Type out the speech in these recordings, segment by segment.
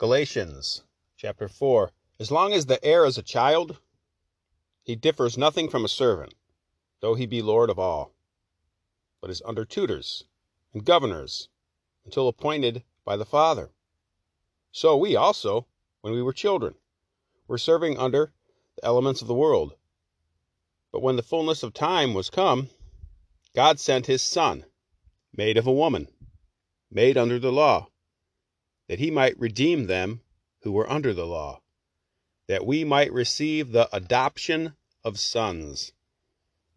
Galatians chapter 4. As long as the heir is a child, he differs nothing from a servant, though he be Lord of all, but is under tutors and governors until appointed by the Father. So we also, when we were children, were serving under the elements of the world. But when the fullness of time was come, God sent his Son, made of a woman, made under the law, that he might redeem them who were under the law, that we might receive the adoption of sons,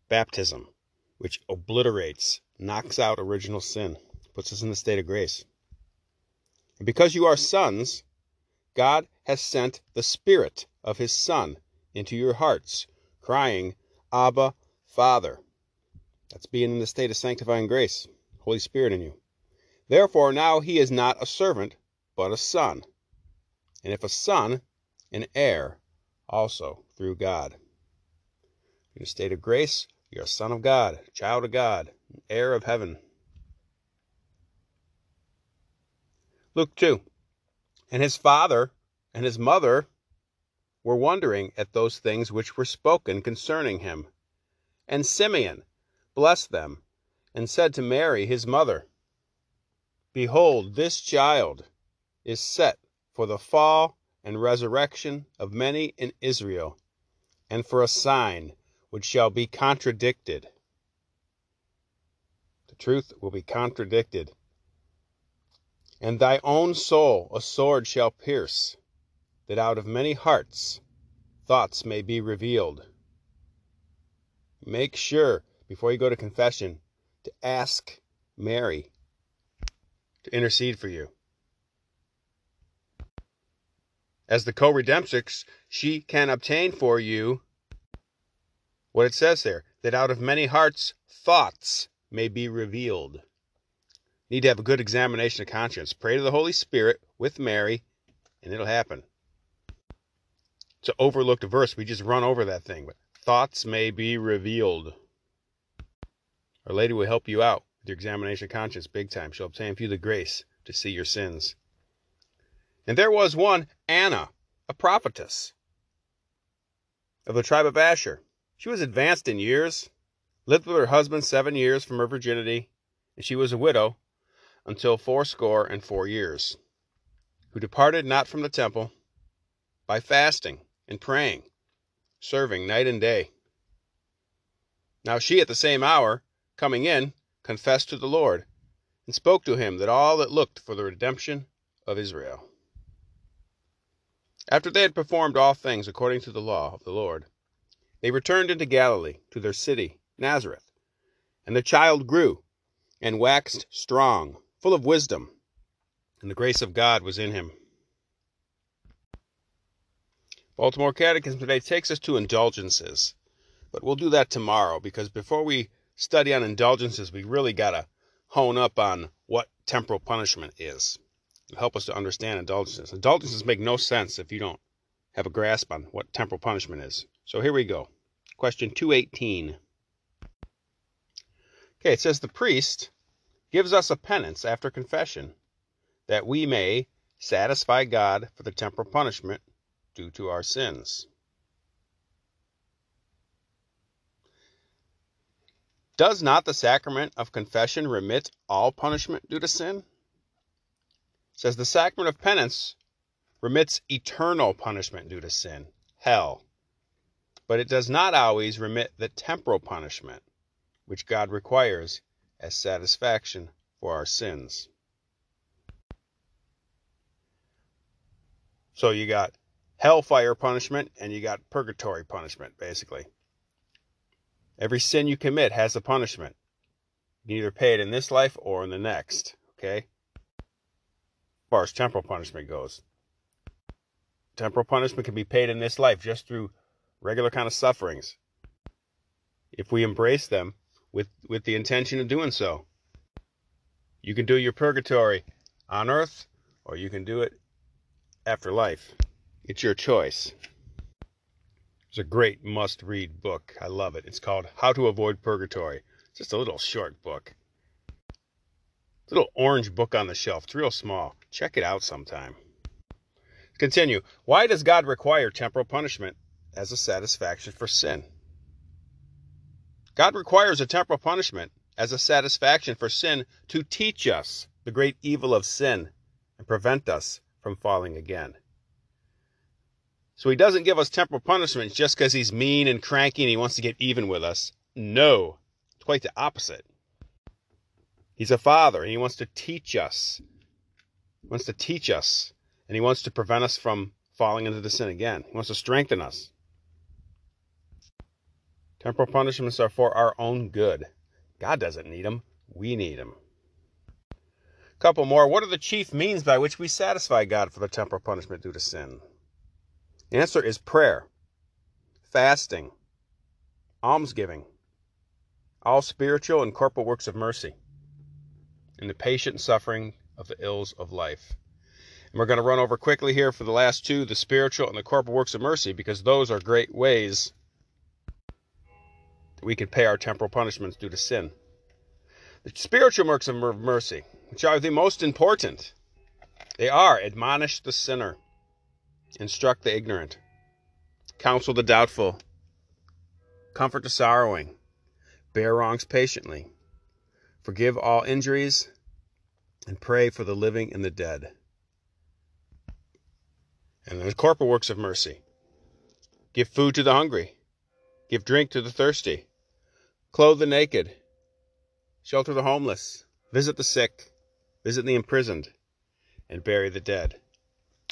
baptism, which obliterates, knocks out original sin, puts us in the state of grace. And because you are sons, God has sent the Spirit of His Son into your hearts, crying, Abba, Father. That's being in the state of sanctifying grace, Holy Spirit in you. Therefore, now he is not a servant, but a son. And if a son, an heir also through God. In a state of grace, you're a son of God, child of God, heir of heaven. Luke 2. And his father and his mother were wondering at those things which were spoken concerning him. And Simeon blessed them, and said to Mary his mother, Behold, this child is set for the fall and resurrection of many in Israel, and for a sign which shall be contradicted. The truth will be contradicted. And thy own soul a sword shall pierce, that out of many hearts thoughts may be revealed. Make sure, before you go to confession, to ask Mary to intercede for you. As the co redemptrix, she can obtain for you what it says there that out of many hearts thoughts may be revealed. Need to have a good examination of conscience. Pray to the Holy Spirit with Mary, and it'll happen. It's an overlooked verse. We just run over that thing. But thoughts may be revealed. Our Lady will help you out with your examination of conscience big time. She'll obtain for you the grace to see your sins. And there was one, Anna, a prophetess of the tribe of Asher. She was advanced in years, lived with her husband seven years from her virginity, and she was a widow until fourscore and four years, who departed not from the temple by fasting and praying, serving night and day. Now she at the same hour, coming in, confessed to the Lord, and spoke to him that all that looked for the redemption of Israel. After they had performed all things according to the law of the Lord, they returned into Galilee to their city, Nazareth. And the child grew and waxed strong, full of wisdom, and the grace of God was in him. Baltimore Catechism today takes us to indulgences, but we'll do that tomorrow because before we study on indulgences, we really got to hone up on what temporal punishment is help us to understand indulgences. Indulgences make no sense if you don't have a grasp on what temporal punishment is. So here we go. Question 218. Okay, it says the priest gives us a penance after confession that we may satisfy God for the temporal punishment due to our sins. Does not the sacrament of confession remit all punishment due to sin? Says the sacrament of penance remits eternal punishment due to sin, hell, but it does not always remit the temporal punishment which God requires as satisfaction for our sins. So you got hellfire punishment and you got purgatory punishment, basically. Every sin you commit has a punishment. You can either pay it in this life or in the next, okay? Far as temporal punishment goes. Temporal punishment can be paid in this life just through regular kind of sufferings if we embrace them with, with the intention of doing so. You can do your purgatory on earth or you can do it after life. It's your choice. It's a great must read book. I love it. It's called How to Avoid Purgatory. It's just a little short book. It's a Little orange book on the shelf. It's real small. Check it out sometime. Continue. Why does God require temporal punishment as a satisfaction for sin? God requires a temporal punishment as a satisfaction for sin to teach us the great evil of sin and prevent us from falling again. So he doesn't give us temporal punishments just because he's mean and cranky and he wants to get even with us. No, quite the opposite. He's a father and he wants to teach us. Wants to teach us and he wants to prevent us from falling into the sin again. He wants to strengthen us. Temporal punishments are for our own good. God doesn't need them, we need them. Couple more. What are the chief means by which we satisfy God for the temporal punishment due to sin? The answer is prayer, fasting, almsgiving, all spiritual and corporal works of mercy, and the patient suffering of the ills of life. And we're going to run over quickly here for the last two the spiritual and the corporal works of mercy because those are great ways that we can pay our temporal punishments due to sin. The spiritual works of mercy which are the most important. They are admonish the sinner, instruct the ignorant, counsel the doubtful, comfort the sorrowing, bear wrongs patiently, forgive all injuries, and pray for the living and the dead. And the corporal works of mercy give food to the hungry, give drink to the thirsty, clothe the naked, shelter the homeless, visit the sick visit the imprisoned, and bury the dead.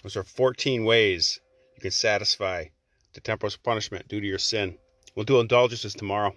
Those are 14 ways you can satisfy the temporal punishment due to your sin. We'll do indulgences tomorrow.